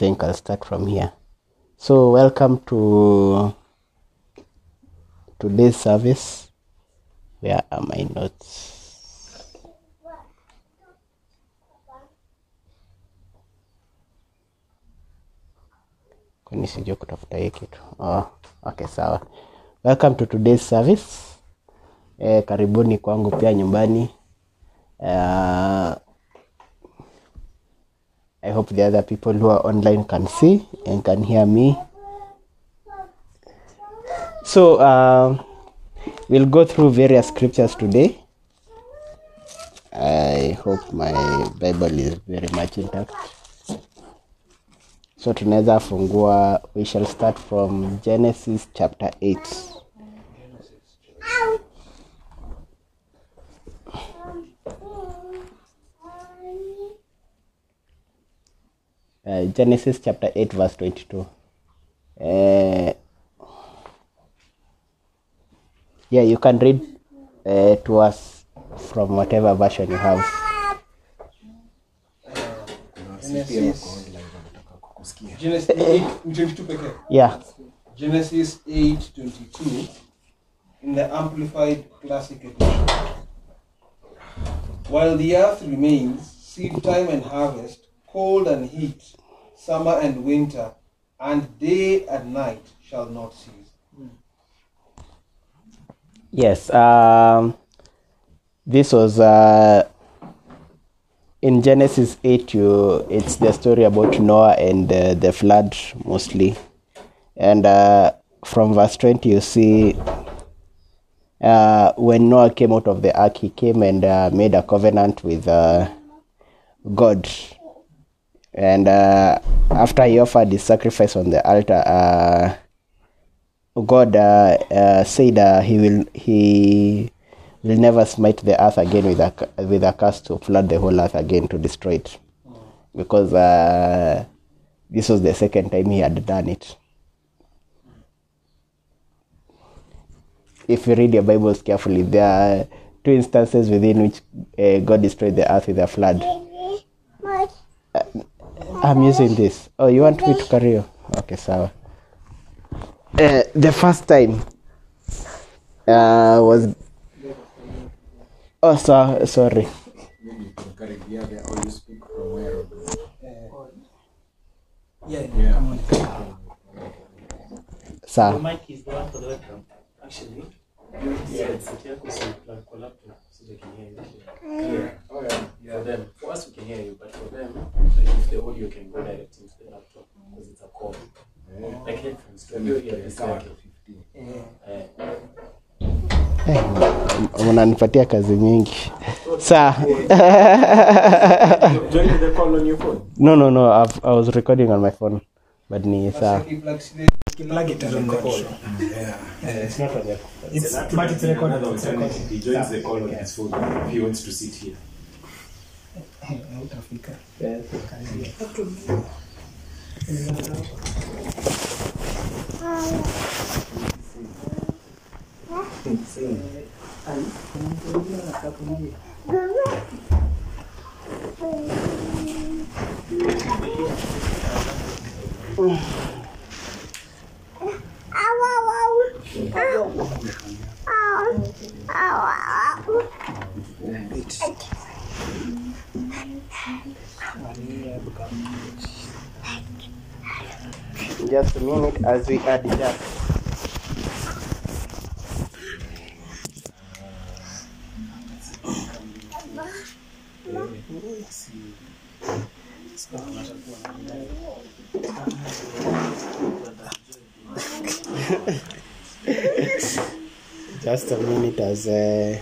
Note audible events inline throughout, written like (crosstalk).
think I'll start from here. So, welcome to today's service. Where are my notes? Kwani kutafuta hii kitu. Oh, okay, sawa. Welcome to today's service. Eh, karibuni kwangu pia nyumbani. Uh, I hope the other people who are online can see and can hear me. So, uh, we'll go through various scriptures today. I hope my Bible is very much intact. So tunaweza fungua, we shall start from Genesis chapter 8. Uh, Genesis chapter 8 verse 22. Uh, yeah, you can read uh, to us from whatever version you have. Genesis Genesis 8 22 pekee. Yeah. Genesis 8:22 in the amplified classic edition. While the earth remains, seed time and harvest, cold and heat, summer and winter, and day and night shall not cease. Yes. Um, this was uh, in Genesis 8. You, it's the story about Noah and uh, the flood mostly. And uh, from verse 20, you see uh, when Noah came out of the ark, he came and uh, made a covenant with uh, God. And uh, after he offered his sacrifice on the altar, uh, God uh, uh, said uh, he will he will never smite the earth again with a with a curse to flood the whole earth again to destroy it, because uh, this was the second time he had done it. If you read your Bibles carefully, there are two instances within which uh, God destroyed the earth with a flood. I'm using this. Oh, you want me to carry you? Okay, sawa. Uh, the first time uh, was oh so, sorry? Yeah, Yeah. come on. Mic is the one for the webcam. Actually, yeah, because you plug your laptop so they can hear you. Yeah. Oh yeah. For them, for us we can hear you, but for them, like if the audio can go direct into the laptop because it's a call. Yeah. Like headphones, can you you hear this count like to 15. eh, unanipatia kazi nyingi sa (laughs) join the call on your phone. no no no I've, I was recording on my phone but ni saa akiplugs Plug it in the call. Mm-hmm. Yeah, it's not on your It's, an but it's recorded. Another It's alternative. recorded. He joins Sawa. the call on his phone if he wants to sit here. (laughs) Just a minute as we add it up uh,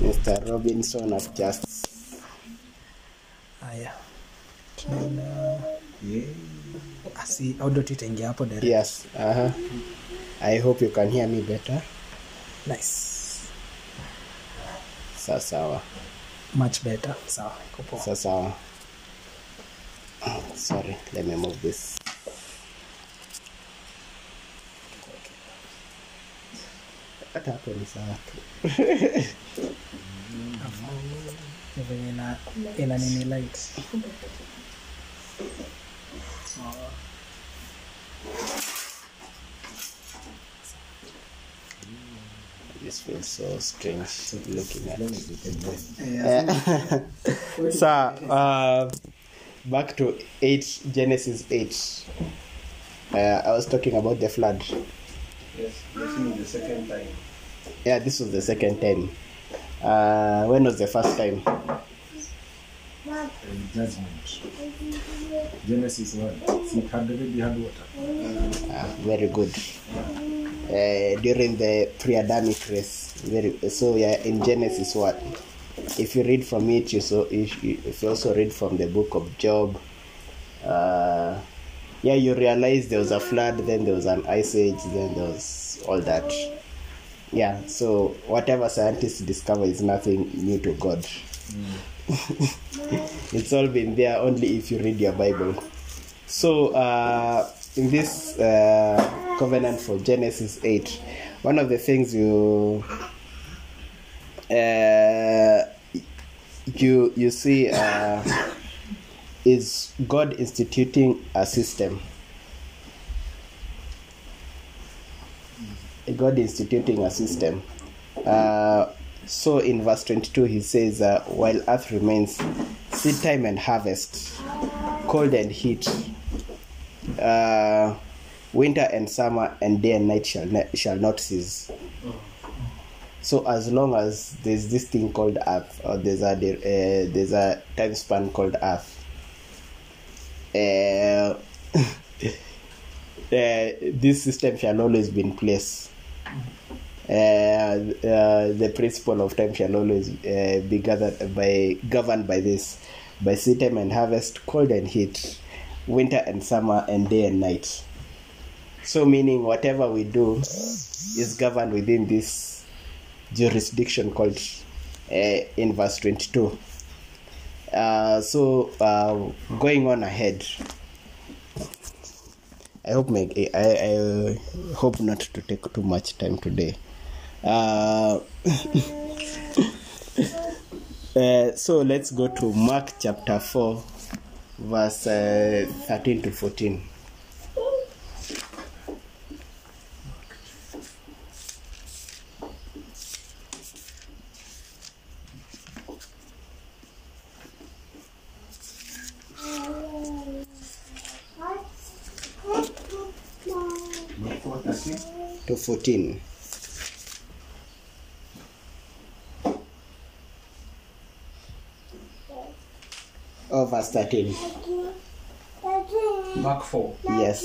Mr. Robinson of just Haya. Tunaona asi audio tu hapo direct. yes uh-huh. I hope you can hear me better Nice. sawa sawa Much better. Sawa. iko poa. sawa sawa sorry let me move this Tapos isa ato. Sabi na ilan ni likes. This feels so strange looking at it. Yeah. so, uh, back to 8, Genesis 8. Uh, I was talking about the flood. Yes, this is the second time. yeah this was the second time uh, when was the first time And judgment. Genesis 1. See, had already had water. Ah, very good uh, during the pre-adamic race very so yeah in genesis 1. if you read from it you so if you, if you also read from the book of job uh, yeah you realize there was a flood then there was an ice age then there was all that. Yeah so whatever scientists discover is nothing new to god. (laughs) It's all been there only if you read your bible. So uh, in this uh, covenant for Genesis 8, one of the things you uh, you you see uh, is God instituting a system. God instituting a system. Uh, so in verse 22 he says, uh, while earth remains, seed time and harvest, cold and heat, uh, winter and summer and day and night shall, ne- shall not cease. So as long as there's this thing called Earth, or there's a uh, there's a time span called Earth, uh, this system shall always be in place. Uh, the principle of time shall always be gathered by governed by this, by season and harvest, cold and heat, winter and summer, and day and night. So, meaning whatever we do is governed within this jurisdiction called uh, in verse 22. Uh, so, uh, going on ahead, I hope my, I, I hope not to take too much time today. Uh, (laughs) uh, so let's go to Mark chapter 4, verse uh, 13 to 14. Mark 4, 13. to 14. Oh, verse 13. Mark 4. Yes.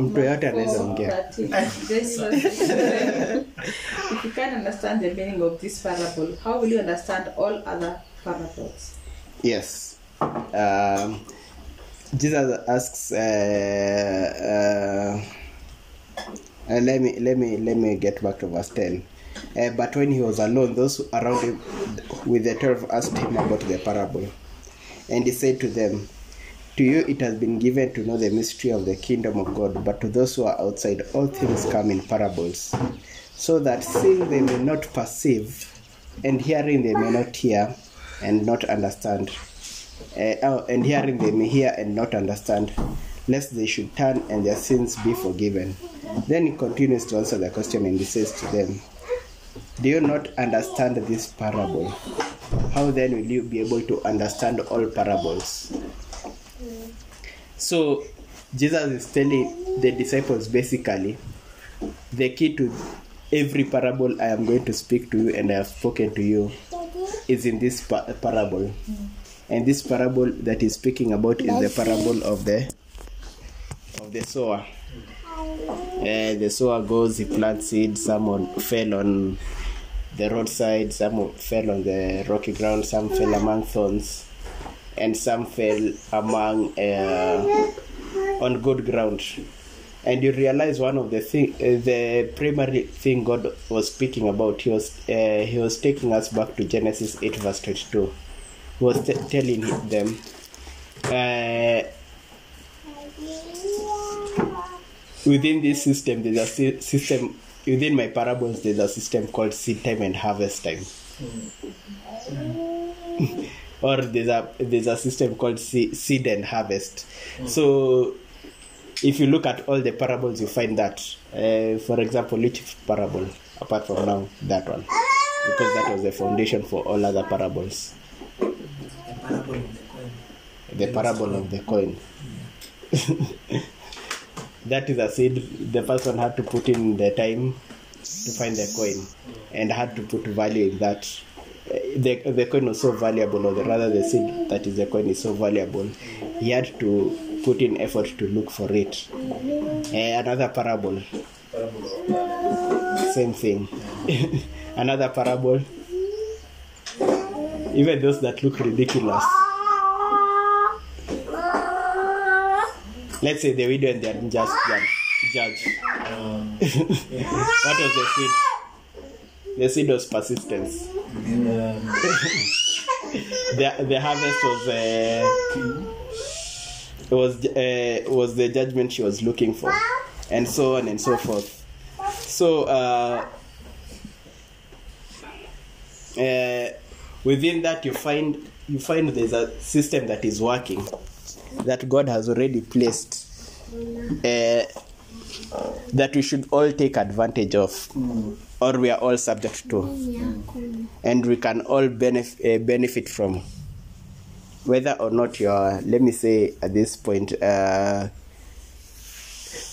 Mtu yote anaweza ongea. if you can understand the meaning of this parable, how will you understand all other parables? Yes. Um, Jesus asks. Uh, uh, uh, let me let me let me get back to verse ten. Uh, but when he was alone, those around him with the twelve asked him about the parable, and he said to them, "To you it has been given to know the mystery of the kingdom of God, but to those who are outside, all things come in parables, so that seeing they may not perceive, and hearing they may not hear, and not understand." Uh, oh, and hearing they may hear and not understand, lest they should turn and their sins be forgiven. Then he continues to answer the question and he says to them, Do you not understand this parable? How then will you be able to understand all parables? So, Jesus is telling the disciples basically the key to every parable I am going to speak to you and I have spoken to you is in this pa- parable. And this parable that he's speaking about is the parable of the of the sower. Uh, the sower goes, he plants seed, some on, fell on the roadside, some fell on the rocky ground, some fell among thorns, and some fell among uh, on good ground. And you realize one of the thing, uh, the primary thing God was speaking about. He was uh, he was taking us back to Genesis eight verse twenty two. Was t- telling them. Uh, within this system there's a sy- system within my parables there's a system called seed time and harvest time (laughs) or there's a there's a system called se- seed and harvest so if you look at all the parables, you find that. Uh, for example, which parable, apart from now, that one, because that was the foundation for all other parables. The parable of the coin. (laughs) That is a seed. The person had to put in the time to find the coin, and had to put value in that. The, the coin was so valuable, or rather, the seed that is the coin is so valuable. He had to put in effort to look for it. Uh, another parable, same thing. (laughs) another parable. Even those that look ridiculous. Let's say the widow and the unjust judge. (laughs) what was the seed? The seed was persistence. (laughs) the, the harvest was uh, was uh, was the judgment she was looking for, and so on and so forth. So uh, uh, within that, you find you find there's a system that is working, that God has already placed. Uh, that we should all take advantage of, or we are all subject to, and we can all benef- uh, benefit from. Whether or not you are, let me say at this point, uh,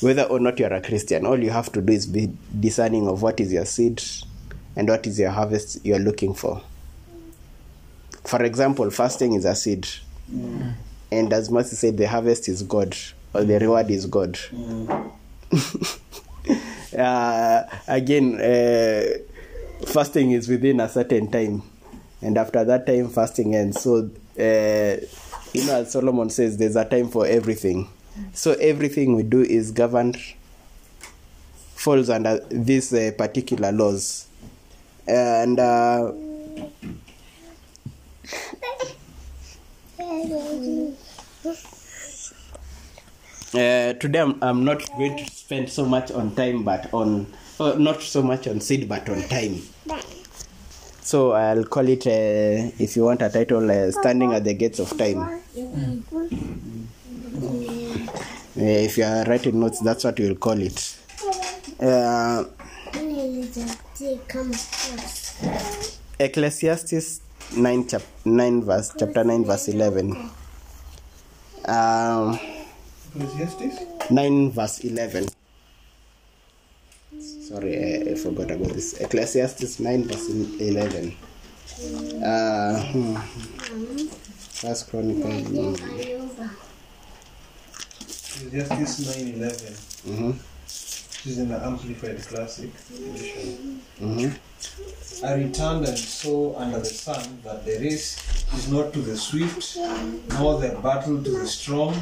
whether or not you are a Christian, all you have to do is be discerning of what is your seed and what is your harvest you are looking for. For example, fasting is a seed, and as Mercy said, the harvest is God, or the reward is God (laughs) uh, again, uh, fasting is within a certain time, and after that time, fasting ends. So, uh, you know, as Solomon says, there's a time for everything. So everything we do is governed, falls under these uh, particular laws, and. Uh, today I'm, I'm not going to spend so much on time but on uh, not so much on seed but on time. So i'll call it uh, if you want a title uh, standing at the gates of time. Uh, if you are writing notes that's what you'll call it. Uh, ecclesiastes 9 chap- 9 verse chapter 9 verse 11 um, Ecclesiastes 9 verse 11 sorry I, I forgot about this ecclesiastes 9 verse 11 uh, hmm. first chronicle Ecclesiastes 9:11. mhm, This is in the Amplified Classic Edition. mhm. I returned and saw under the sun that the race is not to the swift, nor the battle to the strong,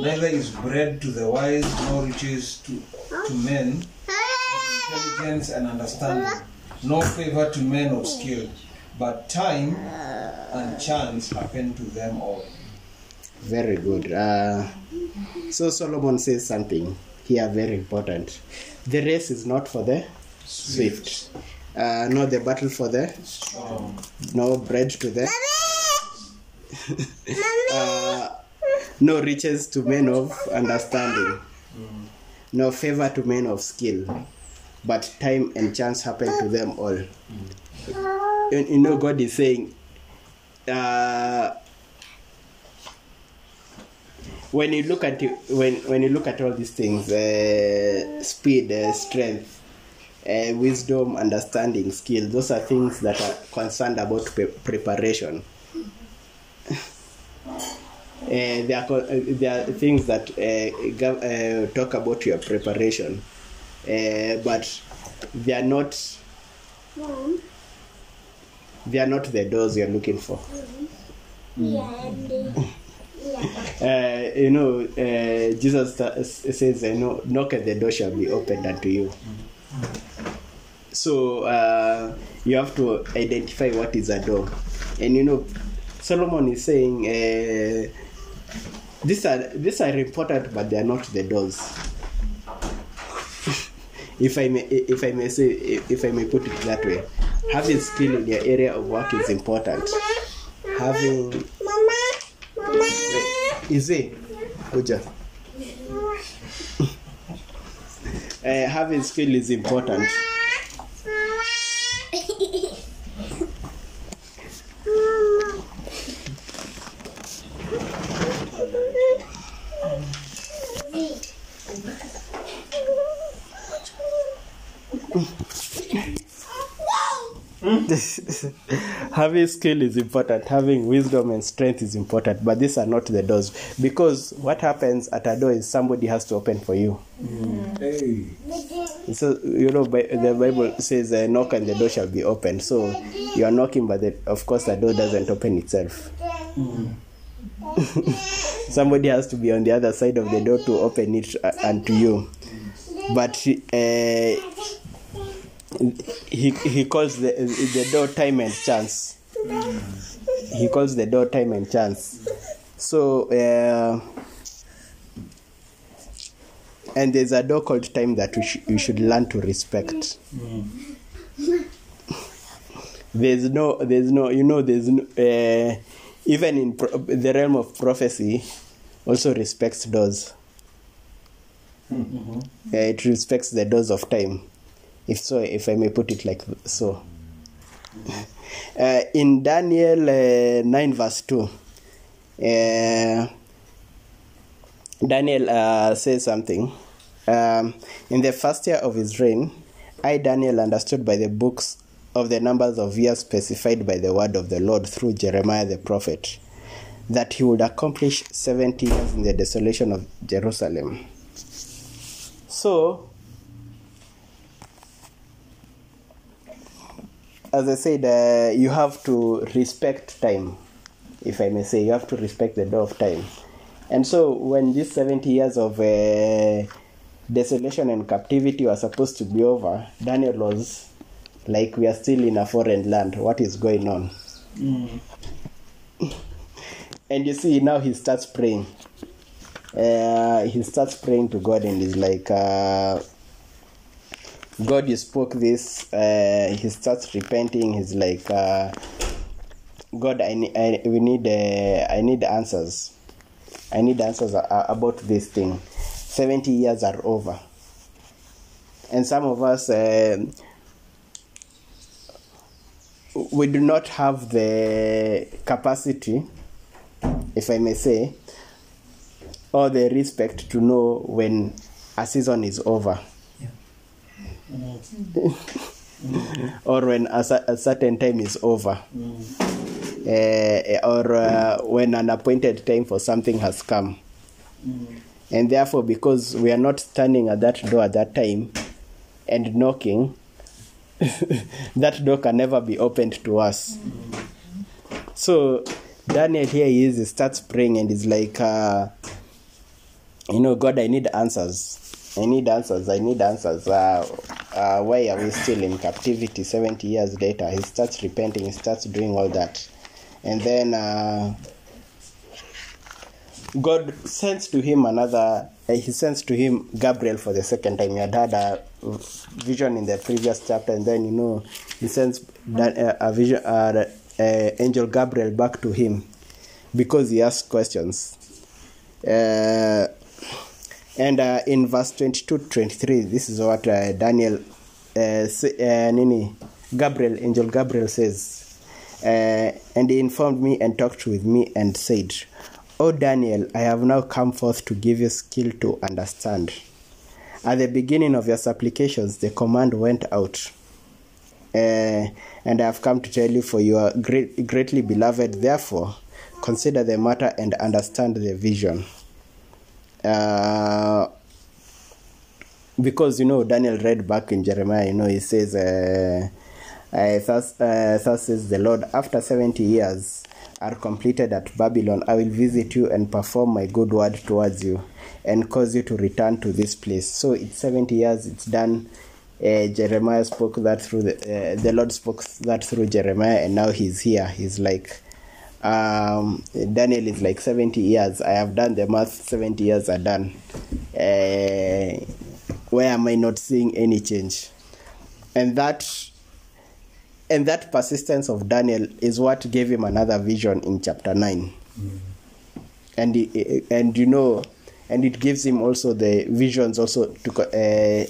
neither is bread to the wise, nor riches to, to men of intelligence and understanding, nor favor to men of skill, but time and chance happen to them all. very good. Uh, so solomon says something here very important. The race is not for the swift uh, nor the battle for the Strong. no bread to the (laughs) uh, no riches to men of understanding. No favor to men of skill. But time and chance happen to them all. You, you know god is saying uh, when you look at when when you look at all these things uh, speed uh, strength uh, wisdom understanding skill. Those are things that are concerned about pre- preparation. Uh, (laughs) they, are, co- uh, they are things that uh, talk about your preparation. But they are not they are not the doors you're looking for. Uh, (laughs) you know, uh, Jesus says, you know, knock at the door shall be opened unto you. So uh, you have to identify what is a dog And you know, Solomon is saying, uh, these are these are important, but they are not the doors. (laughs) if I may, if I may say, if, I may put it that way, having skill in your area of work is important. Having Wait, is it? Kuja. uh, (laughs) having skill is important. Having skill is important having wisdom and strength is important but these are not the doors. Because what happens at a door is somebody has to open for you. Hey. so you know the bible says uh, knock and the door shall be opened so you are knocking but the, of course the door doesn't open itself. (laughs) Somebody has to be on the other side of the door to open it uh, unto you. But uh, he he calls the the door time and chance. He calls the door time and chance. So uh, and there's a door called time that we, sh- we should learn to respect. There's no there's no you know there's no uh, even in pro- the realm of prophecy also respects doors. Uh, it respects the doors of time if so if i may put it like so. Uh, in daniel uh, 9 verse 2 uh, daniel uh, says something. Um, in the first year of his reign i daniel understood by the books of the numbers of years specified by the word of the lord through jeremiah the prophet that he would accomplish 70 years in the desolation of jerusalem. So as I said, uh, you have to respect time, if I may say. You have to respect the door of time. And so, when these 70 years of uh, desolation and captivity were supposed to be over, Daniel was like, We are still in a foreign land. What is going on? (laughs) and you see, now he starts praying. Uh, he starts praying to God and he's like, uh, God, you spoke this. Uh, he starts repenting. He's like, uh, God, I, I we need uh, I need answers. I need answers about this thing. Seventy years are over, and some of us uh, we do not have the capacity, if I may say, or the respect to know when a season is over (laughs) or when a, a certain time is over. Uh, or uh, when an appointed time for something has come. And therefore because we are not standing at that door at that time and knocking (laughs) that door can never be opened to us. So daniel here he is he starts praying and he's like uh, you know god i need answers. I need answers. I need answers. Uh, uh, why are we still in captivity 70 years later? He starts repenting he starts doing all that. And then uh, god sends to him another uh, he sends to him gabriel for the second time. He had had a vision in the previous chapter and then you know he sends that, uh, a vision uh, uh, angel gabriel back to him because he asked questions. Uh, and uh, in verse 22 to 23 this is what uh, daniel uh, uh, nini gabriel angel gabriel says uh, and he informed me and talked with me and said o daniel i have now come forth to give you skill to understand at the beginning of your supplications the command went out uh, and I have come to tell you, for you are great, greatly beloved. Therefore, consider the matter and understand the vision. Uh, because you know Daniel read back in Jeremiah, you know he says, uh, uh, "Thus, uh, thus says the Lord: After seventy years are completed at Babylon, I will visit you and perform my good word towards you, and cause you to return to this place." So it's seventy years. It's done. Uh, Jeremiah spoke that through the uh, the Lord spoke that through Jeremiah, and now he's here. He's like, um, Daniel is like 70 years. I have done the math, 70 years are done. Uh, where am I not seeing any change? And that and that persistence of Daniel is what gave him another vision in chapter 9. And he- and you know, and it gives him also the visions also to uh,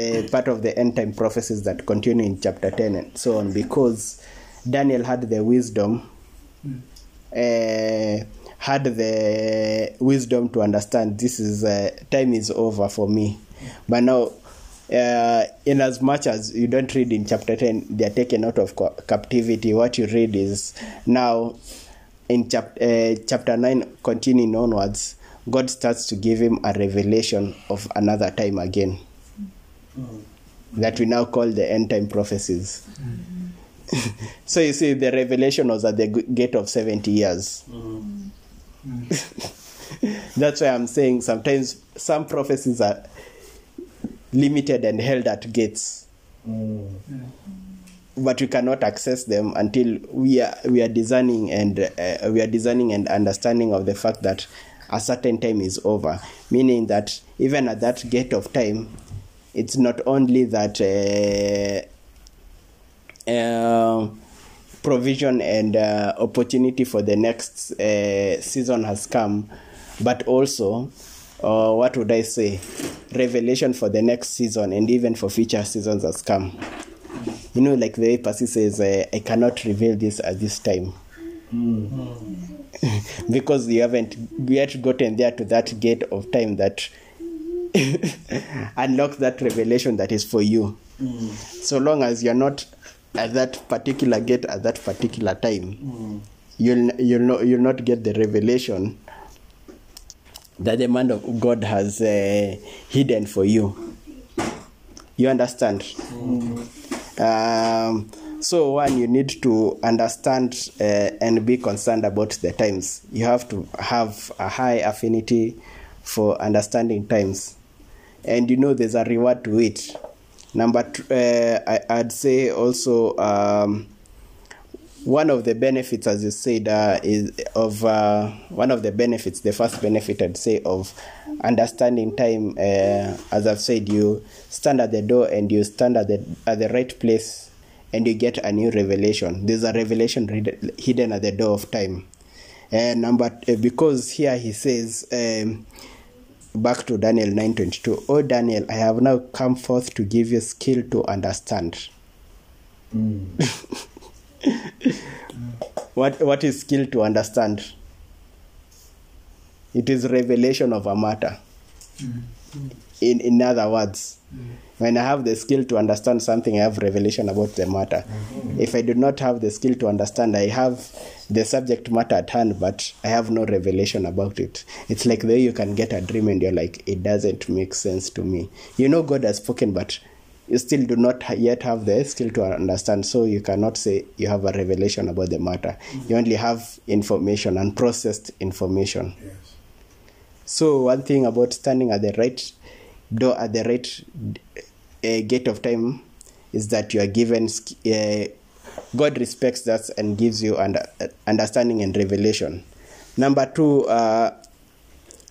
uh, part of the end time prophecies that continue in chapter 10 and so on because daniel had the wisdom uh, had the wisdom to understand this is uh, time is over for me. But now uh, in as much as you don't read in chapter 10 they are taken out of ca- captivity. What you read is now in chap- uh, chapter 9 continuing onwards god starts to give him a revelation of another time again. That we now call the end time prophecies (laughs) so you see the revelation was at the gate of 70 years. (laughs) That's why i'm saying sometimes some prophecies are limited and held at gates. But we cannot access them until we are we are discerning and uh, we are discerning and understanding of the fact that a certain time is over. Meaning that even at that gate of time it's not only that uh, uh, provision and uh, opportunity for the next uh, season has come. But also uh, what would i say? Revelation for the next season and even for future seasons has come. You know like the way Percy says uh, i cannot reveal this at this time. (laughs) Because you haven't yet gotten there to that gate of time that (laughs) unlocks that revelation that is for you. So long as you're not at that particular gate at that particular time you'll you'll not you'll not get the revelation that the man of god has uh, hidden for you. You understand? Um, so one you need to understand uh, and be concerned about the times. You have to have a high affinity for understanding times. And you know there's a reward to it number uh, I, i'd say also um, one of the benefits as you said uh, is of uh, one of the benefits the first benefit i'd say of understanding time uh, as i've said you stand at the door and you stand at the at the right place and you get a new revelation. There's a revelation re- hidden at the door of time. Uh, number uh, because here he says um, back to daniel 922 oh daniel i have now come forth to give you skill to understand. (laughs) What what is skill to understand? It is revelation of a matter in in other words when i have the skill to understand something i have revelation about the matter. If i do not have the skill to understand i have the subject matter at hand but i have no revelation about it. It's like the way you can get a dream and you're like it doesn't make sense to me. You know god has spoken but you still do not yet have the skill to understand so you cannot say you have a revelation about the matter. You only have information and processed information so one thing about standing at the right door at the right uh, gate of time is that you are given uh, god respects that and gives you under, understanding and revelation. Number two uh,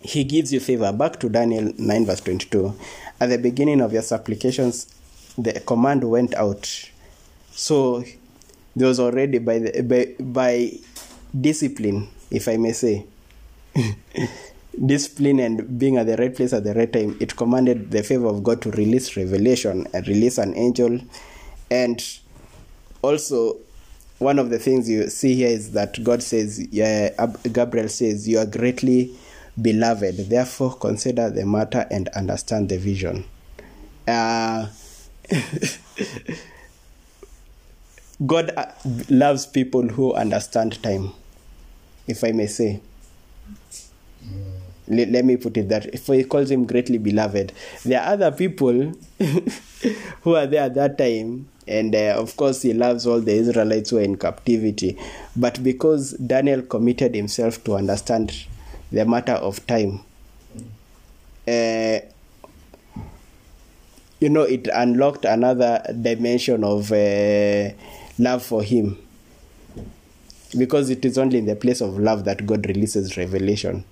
he gives you favor. Back to daniel 9 verse 22 at the beginning of your supplications the command went out. So there was already by the, by, by discipline if i may say (laughs) discipline and being at the right place at the right time it commanded the favor of god to release revelation and release an angel. And also one of the things you see here is that god says yeah, gabriel says you are greatly beloved. Therefore consider the matter and understand the vision. Uh, (laughs) god uh, loves people who understand time if i may say let, let me put it that for he calls him greatly beloved. There are other people (laughs) who are there at that time and uh, of course he loves all the israelites who are in captivity. But because daniel committed himself to understand the matter of time uh, you know it unlocked another dimension of uh, love for him. Because it is only in the place of love that god releases revelation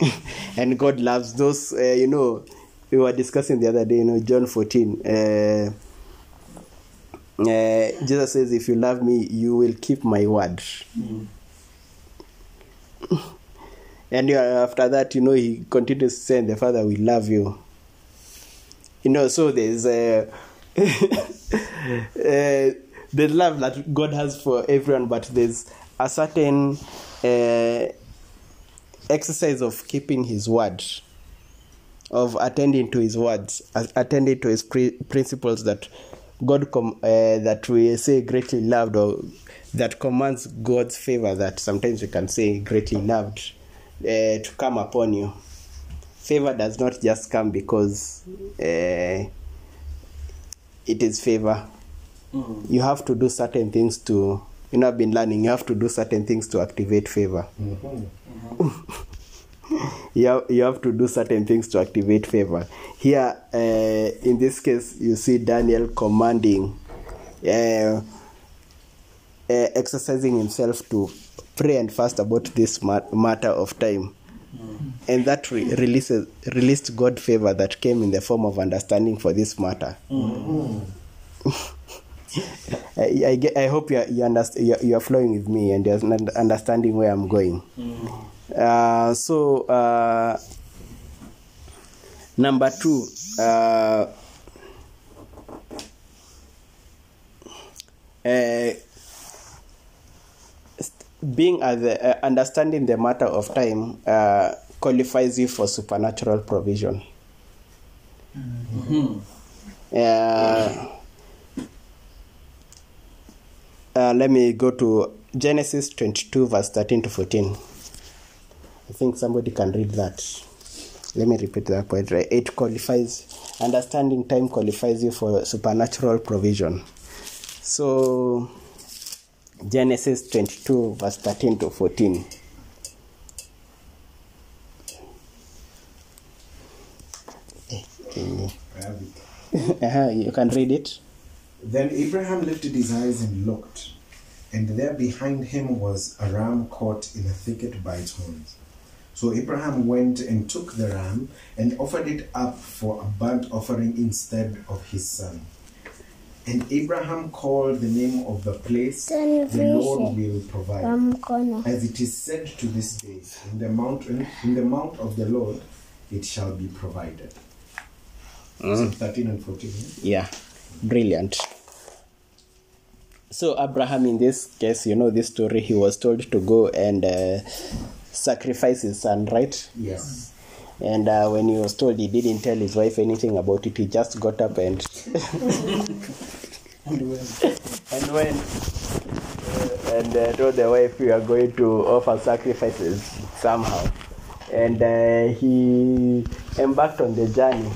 (laughs) and god loves those uh, you know we were discussing the other day you know john 14 uh, uh, jesus says if you love me you will keep my word (laughs) And uh, after that, you know, he continues saying, "The Father will love you." You know, so there's uh, (laughs) uh, the love that God has for everyone, but there's a certain uh, exercise of keeping His word, of attending to His words, attending to His pre- principles that God com- uh, that we say greatly loved, or that commands God's favor. That sometimes we can say greatly loved uh, to come upon you. Favor does not just come because uh, it is favor you have to do certain things to you know i've been learning you have to do certain things to activate favor you, have, you have to do certain things to activate favor. Here uh, in this case you see daniel commanding uh, uh, exercising himself to pray and fast about this ma- matter of time. And that re- releases released god favor that came in the form of understanding for this matter. (laughs) I, I, I hope you're, you understand, you're, you're flowing with me and you're understanding where I'm going. Uh, so, uh, number two, uh, uh, being at the, uh, understanding the matter of time uh, qualifies you for supernatural provision. Uh, uh, let me go to Genesis 22, verse 13 to 14. I think somebody can read that. Let me repeat that. Right? It qualifies, understanding time qualifies you for supernatural provision. So, Genesis 22, verse 13 to 14. Eh, eh, I have it. uh-huh, you can read it. Then Abraham lifted his eyes and looked, and there behind him was a ram caught in a thicket by its horns. So Abraham went and took the ram and offered it up for a burnt offering instead of his son. And Abraham called the name of the place, The Lord will provide. As it is said to this day, in the mountain, in the mount of the Lord, it shall be provided. So 13 and 14. yeah? Yeah, brilliant. So Abraham, in this case, you know this story. He was told to go and uh, sacrifice his son, right? Yes. And uh, when he was told, he didn't tell his wife anything about it. He just got up and (laughs) and went uh, and uh, told the wife, "We are going to offer sacrifices somehow." And uh, he embarked on the journey.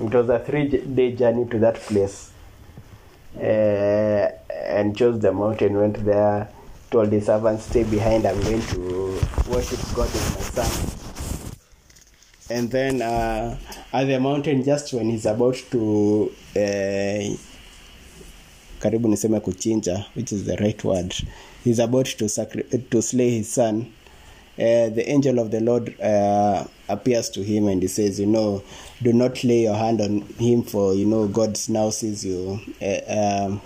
It was a three-day journey to that place, uh, and chose the mountain. Went there, told the servants, "Stay behind. I'm going to worship God with my son." and then uh, at the mountain just when he's about to uh, karibu niseme kuchinja which is the right word he's about to sacri- to slay his son uh, the angel of the lord uh, appears to him and he says you know do not lay your hand on him for you know god now sees you uh, um,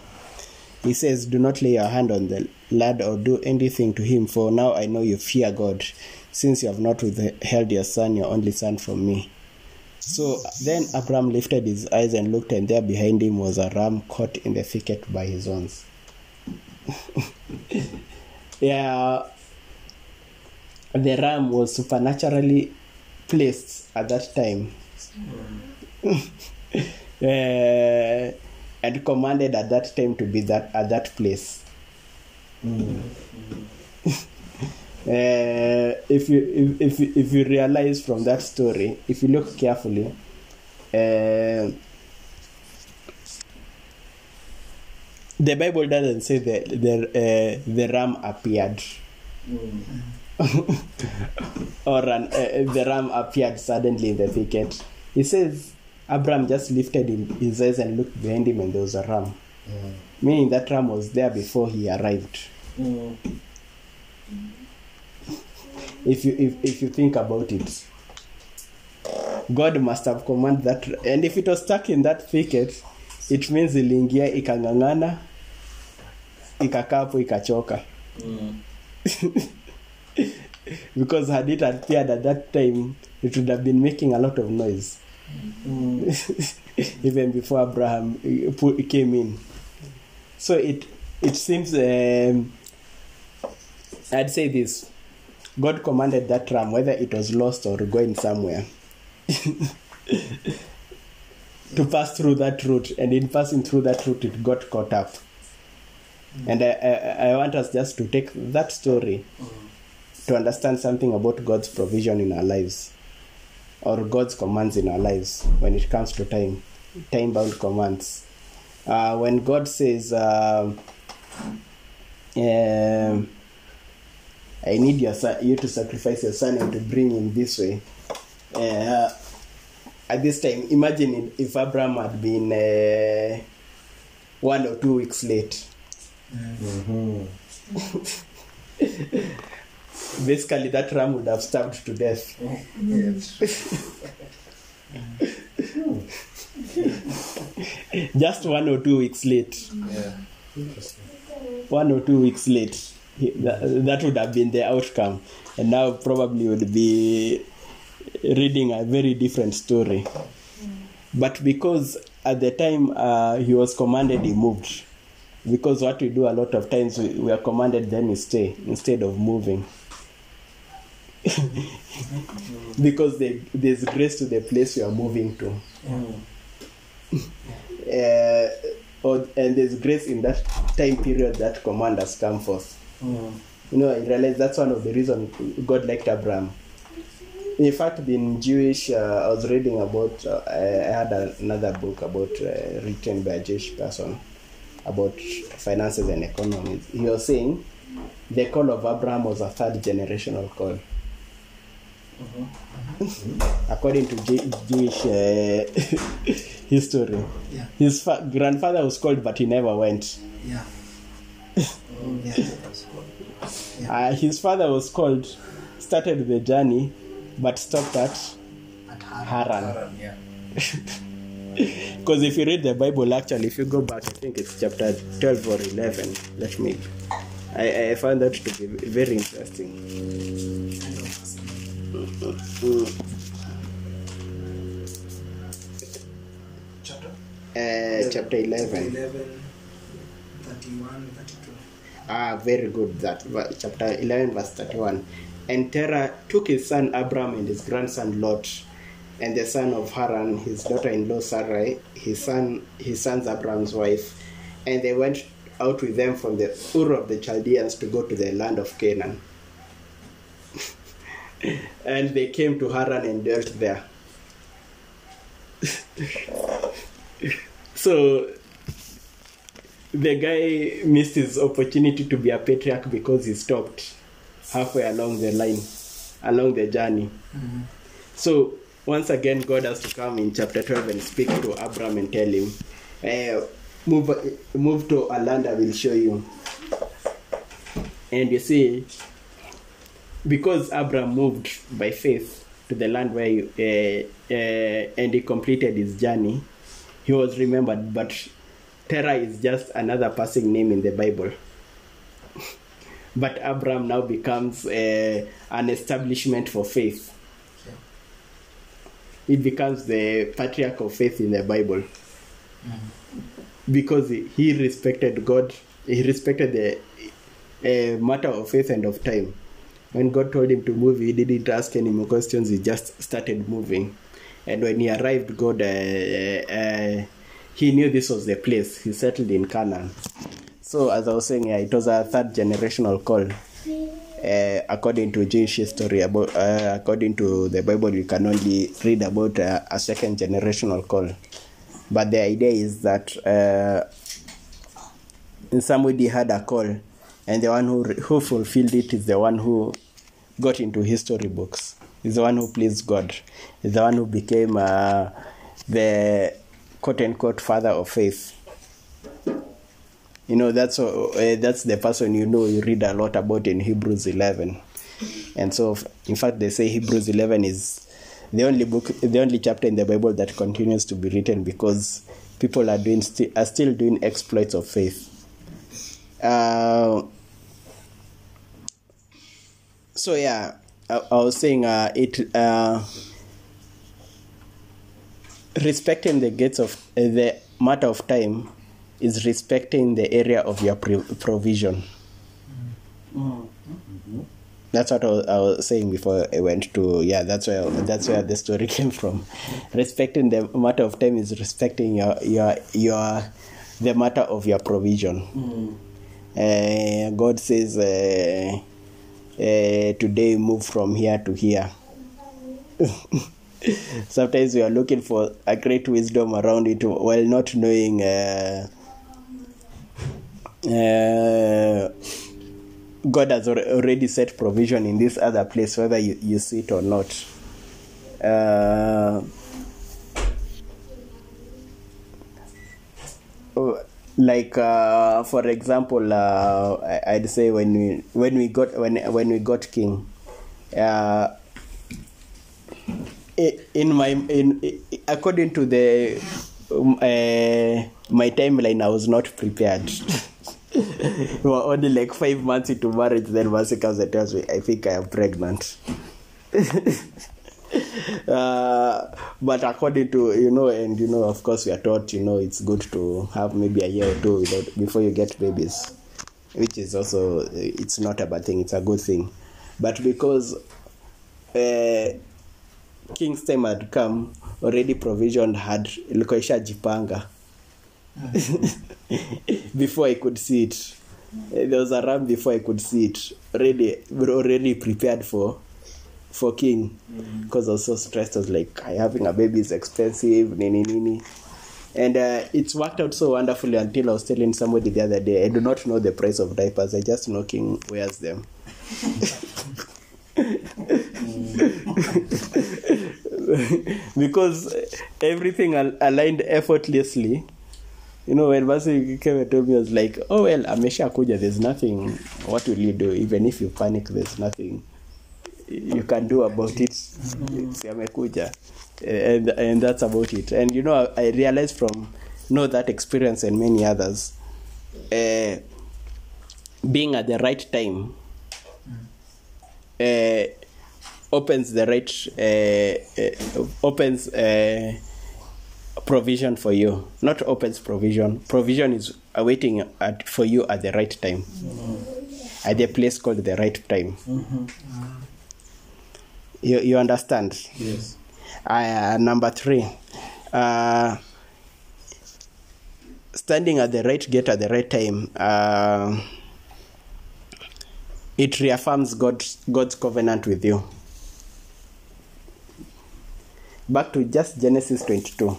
he says, Do not lay your hand on the lad or do anything to him, for now I know you fear God, since you have not withheld your son, your only son, from me. So then Abraham lifted his eyes and looked, and there behind him was a ram caught in the thicket by his horns. (laughs) yeah, the ram was supernaturally placed at that time. (laughs) uh, and commanded at that time to be that at that place. Uh, (laughs) if you if, if if you realize from that story, if you look carefully, uh, the Bible doesn't say that the uh, the ram appeared. (laughs) or an, the ram appeared suddenly in the thicket. He says Abraham just lifted his eyes and looked behind him, and there was a ram. Meaning that ram was there before he arrived. If you if, if you think about it, God must have commanded that, and if it was stuck in that thicket, it means iliingia ikang'ang'ana, ikakapo ikachoka ikachoka. (laughs) because had it appeared at that time, it would have been making a lot of noise. (laughs) Even before Abraham uh, came in. So it it seems um, I'd say this God commanded that ram, whether it was lost or going somewhere, (laughs) to pass through that route. And in passing through that route, it got caught up. And I, I, I want us just to take that story to understand something about God's provision in our lives or God's commands in our lives when it comes to time, time bound commands. Uh, when God says, uh, uh, I need your son, you to sacrifice your son and to bring him this way. Uh, at this time, imagine if Abraham had been uh, one or two weeks late. (laughs) Basically, that ram would have starved to death. (laughs) (laughs) (laughs) Just one or two weeks late. Yeah. one or two weeks late. That, that would have been the outcome. And now probably would be reading a very different story. But because at the time uh, he was commanded he moved. Because what we do a lot of times we, we are commanded then we stay instead of moving. (laughs) Because they, there's grace to the place you are moving to uh, or, and there's grace in that time period that command has come forth. You know, I realize that's one of the reasons God liked Abraham. In fact, being Jewish, uh, I was reading about, uh, I had another book about uh, written by a Jewish person about finances and economy. He was saying the call of Abraham was a third generational call. (laughs) According to Jewish uh, (laughs) history, Yeah. his fa- grandfather was called, but he never went. Yeah. (laughs) yeah. Uh, his father was called, started the journey, but stopped at At Haran. Haran. Yeah. (laughs) Because if you read the Bible, actually, if you go back, I think it's chapter 12 or 11. Let me. I, I found that to be very interesting. Chapter Uh, chapter 11. 11, 31, 32. Ah, very good. That chapter 11, verse 31. And Terah took his son Abram and his grandson Lot, and the son of Haran, his daughter-in-law Sarai, his son, his son's Abram's wife, and they went out with them from the Ur of the Chaldeans to go to the land of Canaan. (laughs) and they came to Haran and dwelt there. (laughs) so the guy missed his opportunity to be a patriarch because he stopped halfway along the line, along the journey. So once again, God has to come in chapter 12 and speak to Abram and tell him, eh, move, move to a land I will show you. And you see, because Abram moved by faith to the land where he, uh, uh, and he completed his journey, he was remembered. But Terah is just another passing name in the Bible. (laughs) but Abram now becomes uh, an establishment for faith. It becomes the patriarch of faith in the Bible because he, he respected God, he respected the uh, matter of faith and of time. When God told him to move, he didn't ask any more questions, he just started moving. And when he arrived, God, uh, uh, he knew this was the place. He settled in Canaan. So, as I was saying, yeah, it was a third generational call. Uh, according to Jewish history, about uh, according to the Bible, you can only read about uh, a second generational call. But the idea is that uh, somebody had a call, and the one who who fulfilled it is the one who got into history books. Is the one who pleased God. Is the one who became uh, the quote unquote father of faith. You know that's uh, that's the person you know you read a lot about in Hebrews 11, and so in fact they say Hebrews 11 is the only book, the only chapter in the Bible that continues to be written because people are doing sti- are still doing exploits of faith. Uh, so yeah, I, I was saying uh, it uh, respecting the gates of uh, the matter of time is respecting the area of your pre- provision. That's what I was, I was saying before I went to yeah. That's where that's where the story (laughs) came from. Respecting the matter of time is respecting your your your the matter of your provision. Uh, God says uh, uh, today move from here to here. (laughs) Sometimes we are looking for a great wisdom around it while not knowing. Uh, uh, God has already set provision in this other place, whether you, you see it or not. Uh, oh, like uh, for example, uh, I'd say when we when we got when when we got King, uh, in my in according to the um, uh, my timeline, I was not prepared. (laughs) we were only like five months into marriage, then Mercy comes and tells me, "I think I am pregnant." (laughs) (laughs) uh, but according to you know, and you know, of course, we are taught you know it's good to have maybe a year or two without before you get babies, which is also it's not a bad thing; it's a good thing. But because uh, King's time had come, already provision had ilikuwa ishajipanga (laughs) before I could see it. There was a ram before I could see it. Already, already prepared for for King because I was so stressed. I was like, having a baby is expensive, nini nini. And uh, it's worked out so wonderfully until I was telling somebody the other day, I do not know the price of diapers. I just know King wears them. (laughs) because everything al- aligned effortlessly you know when Basi came and told me I was like oh well amesha kuja there's nothing what will you do even if you panic there's nothing you can do about it. Si amekuja. And, and that's about it. And you know I, I realized from know that experience and many others uh, being at the right time uh, opens the right uh, uh, opens uh, provision for you. Not opens provision. Provision is awaiting at, for you at the right time. At the place called the right time you, you understand Yes. uh, number three uh, standing at the right gate at the right time uh, it reaffirms God's, God's covenant with you. Back to just Genesis 22.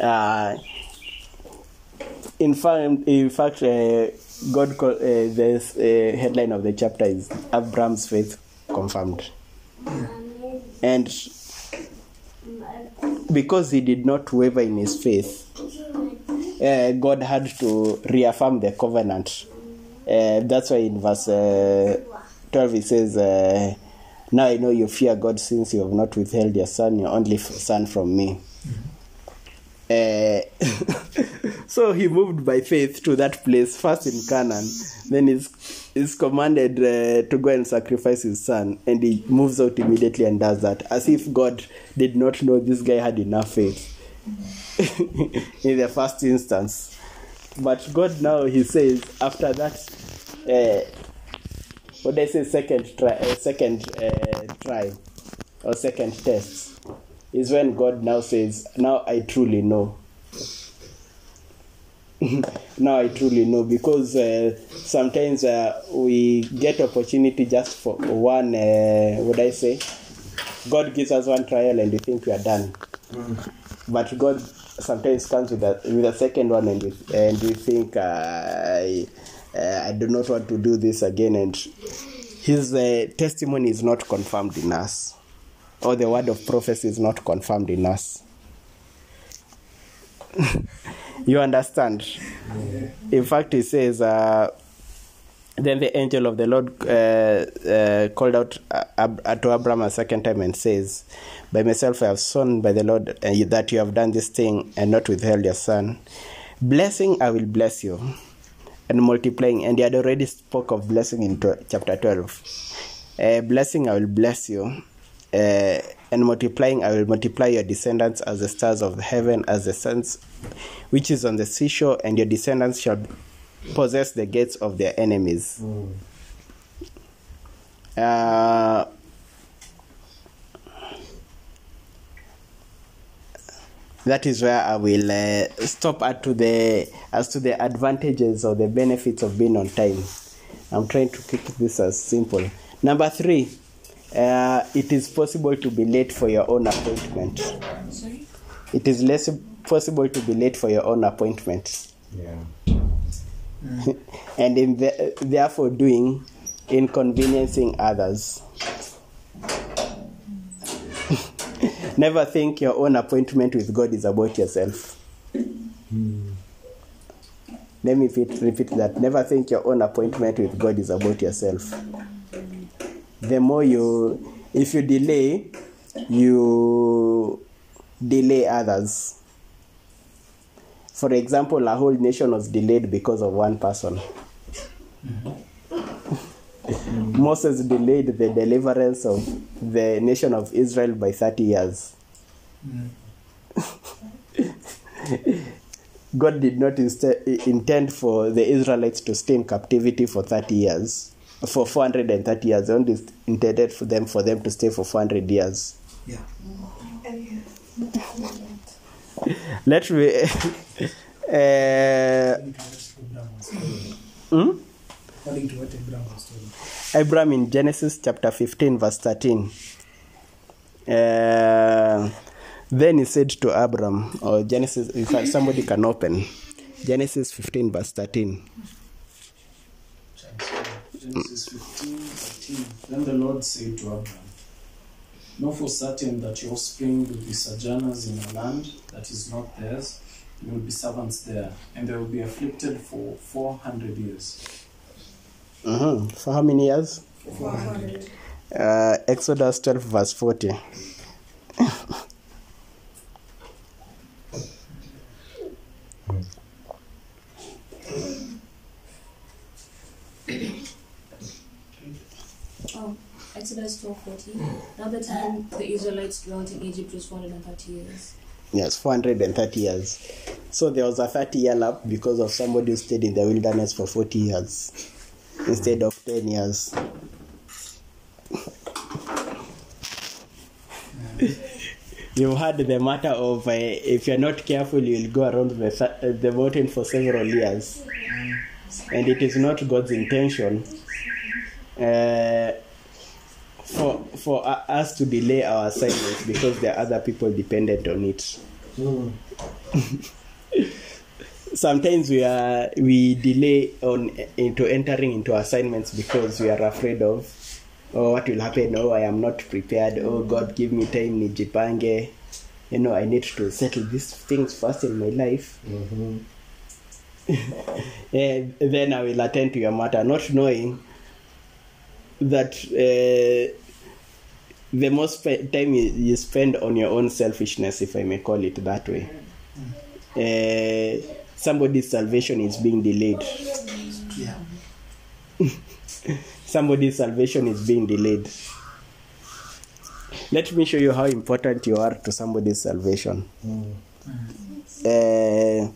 Uh, in fact, in fact, uh, God call, uh, this uh, headline of the chapter is Abraham's faith confirmed, and because he did not waver in his faith, uh, God had to reaffirm the covenant. Uh, that's why in verse uh, 12 it says, uh, Now I know you fear God since you have not withheld your son, your only son from me. Uh, (laughs) so he moved by faith to that place, first in Canaan, then is is commanded uh, to go and sacrifice his son, and he moves out immediately and does that, as if God did not know this guy had enough faith (laughs) in the first instance. But God now he says after that, uh, what they say second try, uh, second uh, try or second test is when God now says, now I truly know. (laughs) now I truly know because uh, sometimes uh, we get opportunity just for one. Uh, what I say? God gives us one trial and we think we are done but God sometimes comes with a with a second one, and we, and we think uh, I, uh, I do not want to do this again, and His uh, testimony is not confirmed in us, or the word of prophecy is not confirmed in us. (laughs) you understand? In fact, He says. Uh, then the angel of the Lord uh, uh, called out uh, Ab- uh, to Abraham a second time and says, By myself I have sworn by the Lord uh, that you have done this thing and not withheld your son. Blessing I will bless you, and multiplying. And he had already spoke of blessing in tw- chapter 12. Uh, blessing, I will bless you. And multiplying, I will multiply your descendants as the stars of heaven, as the sands which is on the seashore, and your descendants shall possess the gates of their enemies. Uh, that is where I will uh, stop at to the as to the advantages or the benefits of being on time. I'm trying to keep this as simple. Number three, uh, it is possible to be late for your own appointment. Sorry? It is less possible to be late for your own appointment, Yeah. (laughs) and in the, therefore doing inconveniencing others. (laughs) Never think your own appointment with God is about yourself. Let me repeat, repeat that. Never think your own appointment with God is about yourself. The more you, if you delay, you delay others. For example, a whole nation was delayed because of one person. Mm-hmm. Moses delayed the deliverance of the nation of Israel by 30 years. Mm-hmm. (laughs) God did not inst- intend for the Israelites to stay in captivity for 30 years, for 430 years. He only intended for them for them to stay for 400 years. Yeah. Let me. uh, (laughs) hmm? According to what Abraham was told. Abraham in Genesis chapter 15, verse 13. Uh, then he said to Abram, or Genesis, if somebody can open, Genesis 15, verse 13. Genesis 15, 13. Then the Lord said to Abraham, Know for certain that your offspring will be sojourners in a land that is not theirs, and will be servants there, and they will be afflicted for 400 years. Mhm. For how many years? 400. Uh, Exodus 12, verse 40. (laughs) 12:40. The time the Israelites dwelt in Egypt was 430 years. Yes, 430 years. So there was a 30 year lap because of somebody who stayed in the wilderness for 40 years instead of 10 years. (laughs) You've heard the matter of uh, if you're not careful, you'll go around the, the mountain for several years. And it is not God's intention uh, for, for uh, us to delay our assignments because there are other people dependent on it. (laughs) sometimes we are we delay on into entering into assignments because we are afraid of oh what will happen? Oh i am not prepared. Oh god give me time nijipange. You know i need to settle these things first in my life. (laughs) And then i will attend to your matter not knowing that uh, the most time you, spend on your own selfishness if i may call it that way uh, somebody's salvation is being delayed. Yeah. (laughs) Somebody's salvation is being delayed. Let me show you how important you are to somebody's salvation. Uh,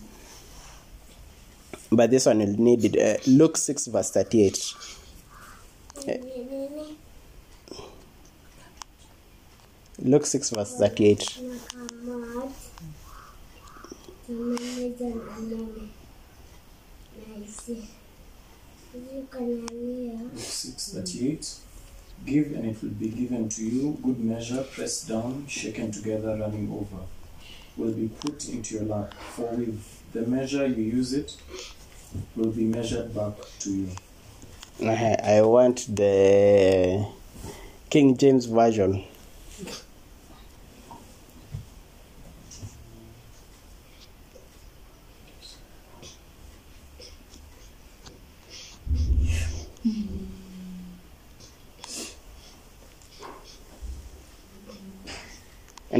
but this one will need it. Uh, Luke 6, verse 38. Luke 6, verse 38. Luke 6, 38. Give and it will be given to you, good measure, pressed down, shaken together, running over, will be put into your lap. For with the measure you use it, will be measured back to you. I I want the King James Version.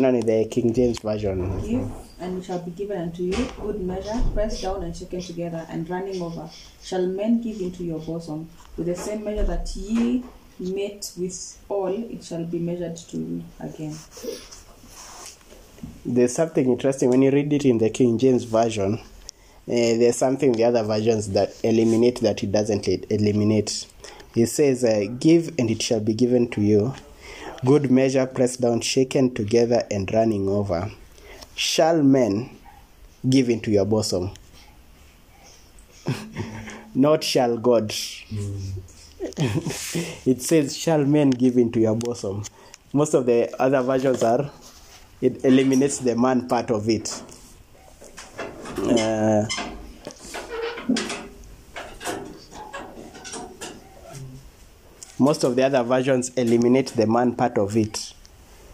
And only the King James Version. Give, and it shall be given unto you, good measure, pressed down and shaken together, and running over. Shall men give into your bosom? With the same measure that ye met with all, it shall be measured to you again. There's something interesting when you read it in the King James Version. Uh, there's something the other versions that eliminate that it doesn't eliminate. It says, uh, Give and it shall be given to you. Good measure, pressed down, shaken together, and running over. Shall men give into your bosom? (laughs) Not shall God. (laughs) it says, Shall men give into your bosom? Most of the other versions are, it eliminates the man part of it. Uh, most of the other versions eliminate the man part of it.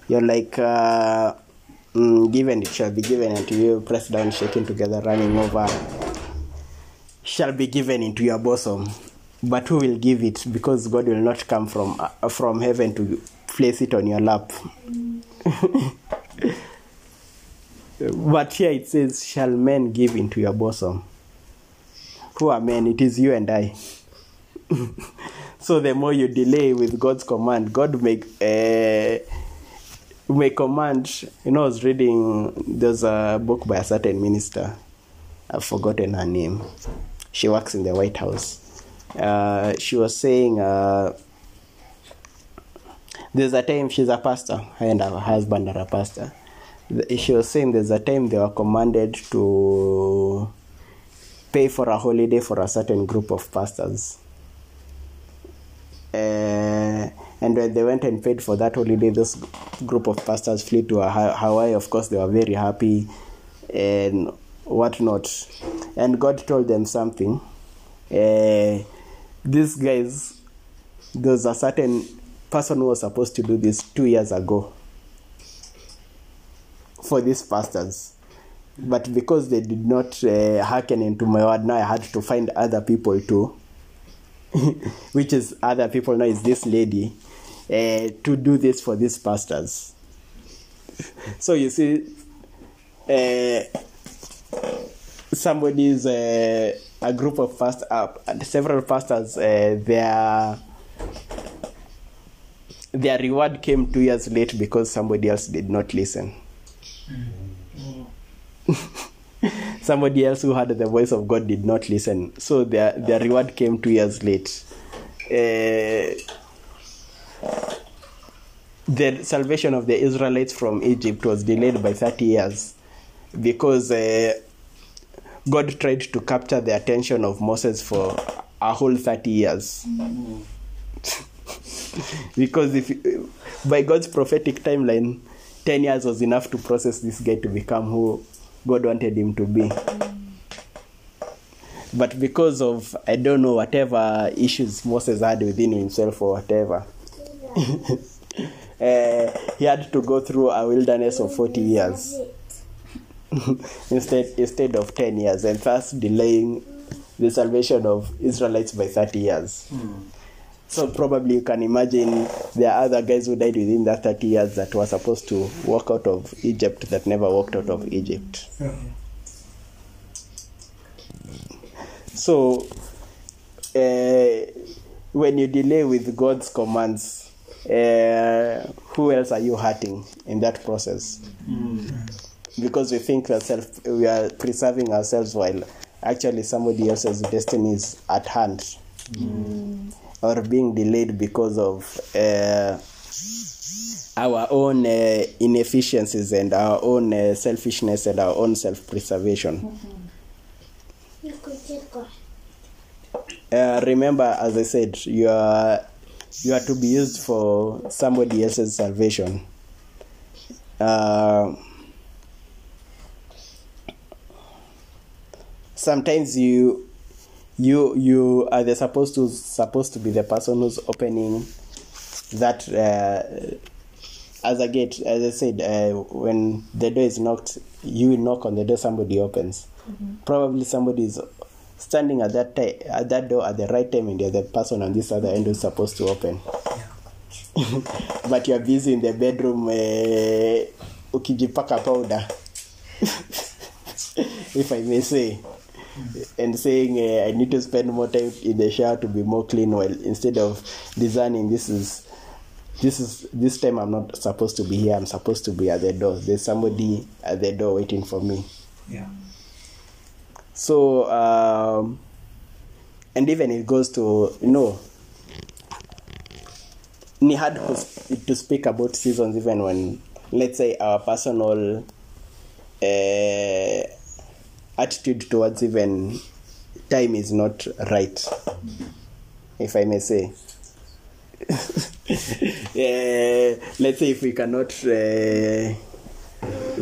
You're like, uh, mm, given it shall be given unto you, press down, shaking together, running over, shall be given into your bosom. But who will give it? Because God will not come from uh, from heaven to place it on your lap. (laughs) but here it says, "Shall men give into your bosom?" Who are men? It is you and I. (laughs) so the more you delay with God's command, God make uh, may command. You know, I was reading. There's a book by a certain minister. I've forgotten her name. She works in the White House. Uh, she was saying uh, there's a time she's a pastor, her and her husband are a pastor. She was saying there's a time they were commanded to pay for a holiday for a certain group of pastors. Uh, and when they went and paid for that holiday, this group of pastors flew to Hawaii. Of course, they were very happy and whatnot. And God told them something. Uh, these guys, there's a certain person who was supposed to do this two years ago for these pastors. But because they did not uh, hearken into my word, now I had to find other people too (laughs) which is other people now is this lady uh, to do this for these pastors. (laughs) So you see uh, somebody's uh, a group of past uh, several pastors uh, their their reward came two years late because somebody else did not listen (laughs) somebody else who had the voice of God did not listen. So their their reward came two years late. Uh, the salvation of the Israelites from Egypt was delayed by 30 years because uh, God tried to capture the attention of Moses for a whole 30 years. (laughs) because if by God's prophetic timeline, 10 years was enough to process this guy to become who God wanted him to be. But because of, I don't know, whatever issues Moses had within himself or whatever, uh, (laughs) he had to go through a wilderness of 40 years (laughs) instead, instead of 10 years, and thus delaying the salvation of Israelites by 30 years. So probably you can imagine there are other guys who died within that 30 years that were supposed to walk out of Egypt that never walked out of Egypt. So uh, when you delay with God's commands, uh, who else are you hurting in that process? Because we think that self, we are preserving ourselves while actually somebody else's destiny is at hand or being delayed because of uh, our own uh, inefficiencies and our own uh, selfishness and our own self-preservation. Uh, remember, as I said, you are you are to be used for somebody else's salvation. Uh, sometimes you you you are the supposed to supposed to be the person who's opening that uh, as a gate as i said uh, when the door is knocked you knock on the door somebody opens. Probably somebody is standing at that t- at that door at the right time and the person on this other end who's supposed to open. (laughs) But you're busy in the bedroom uh, ukijipaka powder. (laughs) If i may say and saying uh, I need to spend more time in the shower to be more clean. While instead of designing, this is this is this time I'm not supposed to be here. I'm supposed to be at the door. There's somebody at the door waiting for me. Yeah. So um, and even it goes to you know ni hard to, to speak about seasons even when let's say our personal uh, attitude towards even time is not right if i may say. Uh, (laughs) let's say if we cannot uh,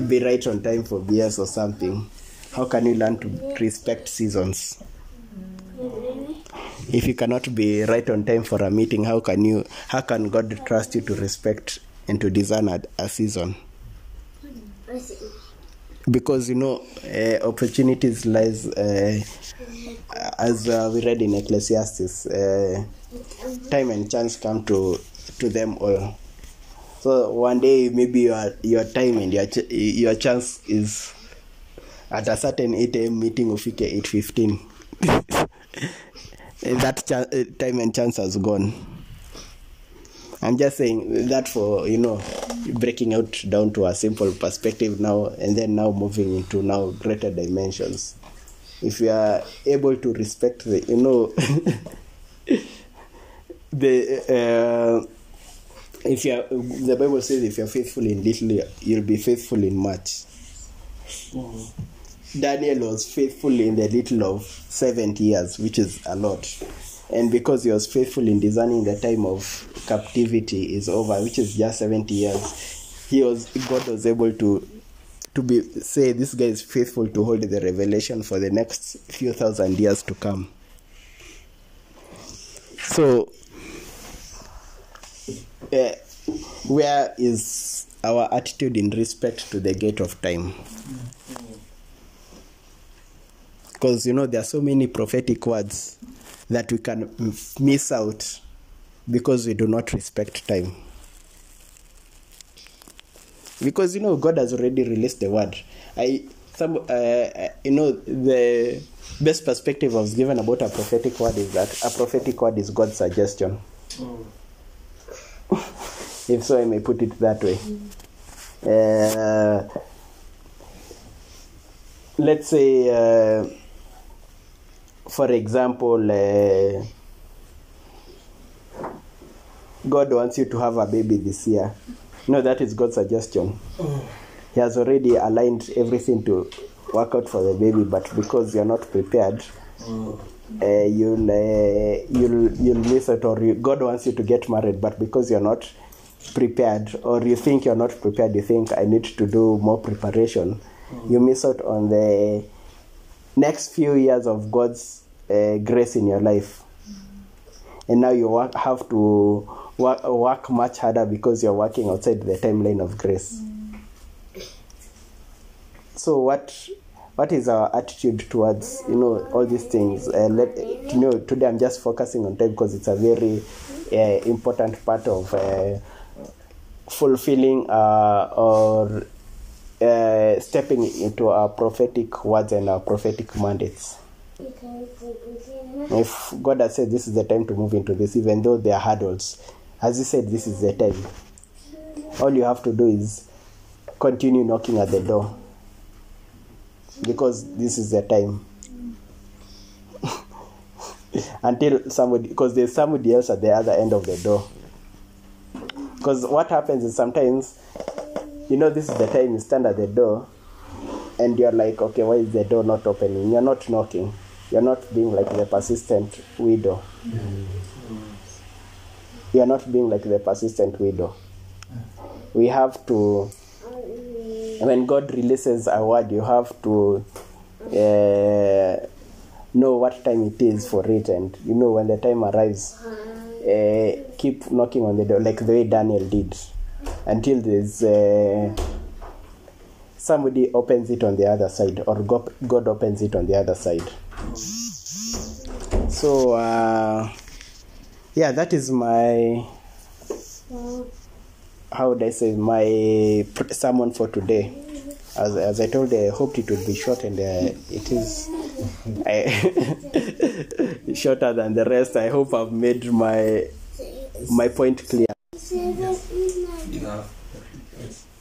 be right on time for beers or something how can you learn to respect seasons? If you cannot be right on time for a meeting how can you how can god trust you to respect and to discern a, a season because you know uh, opportunities lies uh, as uh, we read in ecclesiastes uh, time and chance come to to them all. So one day maybe your your time and your ch- your chance is at a certain 8 a.m meeting ufike 815 (laughs) that ch- time and chance has gone i'm just saying that for you know breaking out down to a simple perspective now and then now moving into now greater dimensions. If you are able to respect the you know (laughs) the uh, if you are, the bible says if you're faithful in little you'll be faithful in much. Daniel was faithful in the little of 70 years, which is a lot. And because he was faithful in discerning the time of captivity is over, which is just 70 years, he was God was able to to be say this guy is faithful to hold the revelation for the next few thousand years to come. So uh, where is our attitude in respect to the gate of time? because you know there are so many prophetic words that we can miss out because we do not respect time. Because you know god has already released the word. I some uh, you know the best perspective i was given about a prophetic word is that a prophetic word is god's suggestion. If so i may put it that way. Uh, let's say uh, for example uh, god wants you to have a baby this year. No that is god's suggestion. He has already aligned everything to work out for the baby but because you're not prepared uh, you'll, uh, you'll you'll miss it or you, god wants you to get married but because you're not prepared or you think you're not prepared you think i need to do more preparation you miss out on the next few years of god's uh, grace in your life. And now you work, have to work, work much harder because you're working outside the timeline of grace. So what what is our attitude towards you know all these things? Uh, let, you know today i'm just focusing on time because it's a very uh, important part of fulfilling uh, or uh, stepping into our prophetic words and our prophetic mandates. If god has said this is the time to move into this even though there are hurdles as he said this is the time. All you have to do is continue knocking at the door. Because this is the time. (laughs) Until somebody because there's somebody else at the other end of the door. Because what happens is sometimes you know this is the time you stand at the door and you're like okay why is the door not opening? You're not knocking. You're not being like the persistent widow. You're not being like the persistent widow. We have to when god releases a word you have to uh, know what time it is for it. And you know when the time arrives uh, keep knocking on the door like the way daniel did until there's uh, somebody opens it on the other side or god, opens it on the other side. So uh, yeah that is my how would i say my sermon for today. As, as i told i hoped it would be short and uh, it is I, (laughs) shorter than the rest. I hope I've made my my point clear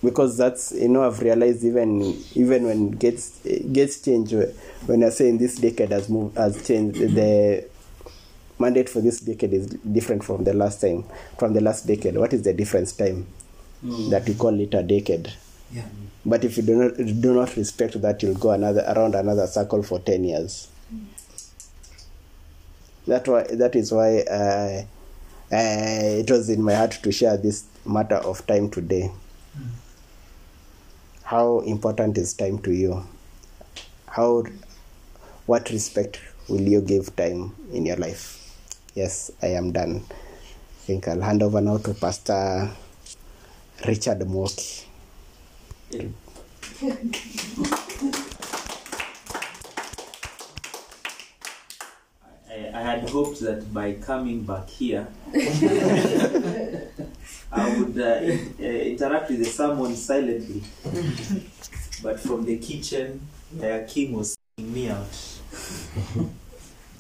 because that's you know I've realized even even when it gets gets changed when I say in this decade has moved has changed the mandate for this decade is different from the last time from the last decade. What is the difference time that we call it a decade? Yeah. But if you do not do not respect that, you'll go another around another circle for ten years. That why that is why uh, uh, it was in my heart to share this matter of time today. How important is time to you? How what respect will you give time in your life? Yes, I am done. I think I'll hand over now to Pastor Richard Mwoki. I, I had hoped that by coming back here, (laughs) I would uh, uh, interact with the sermon silently. But from the kitchen, uh, King was me out. (laughs)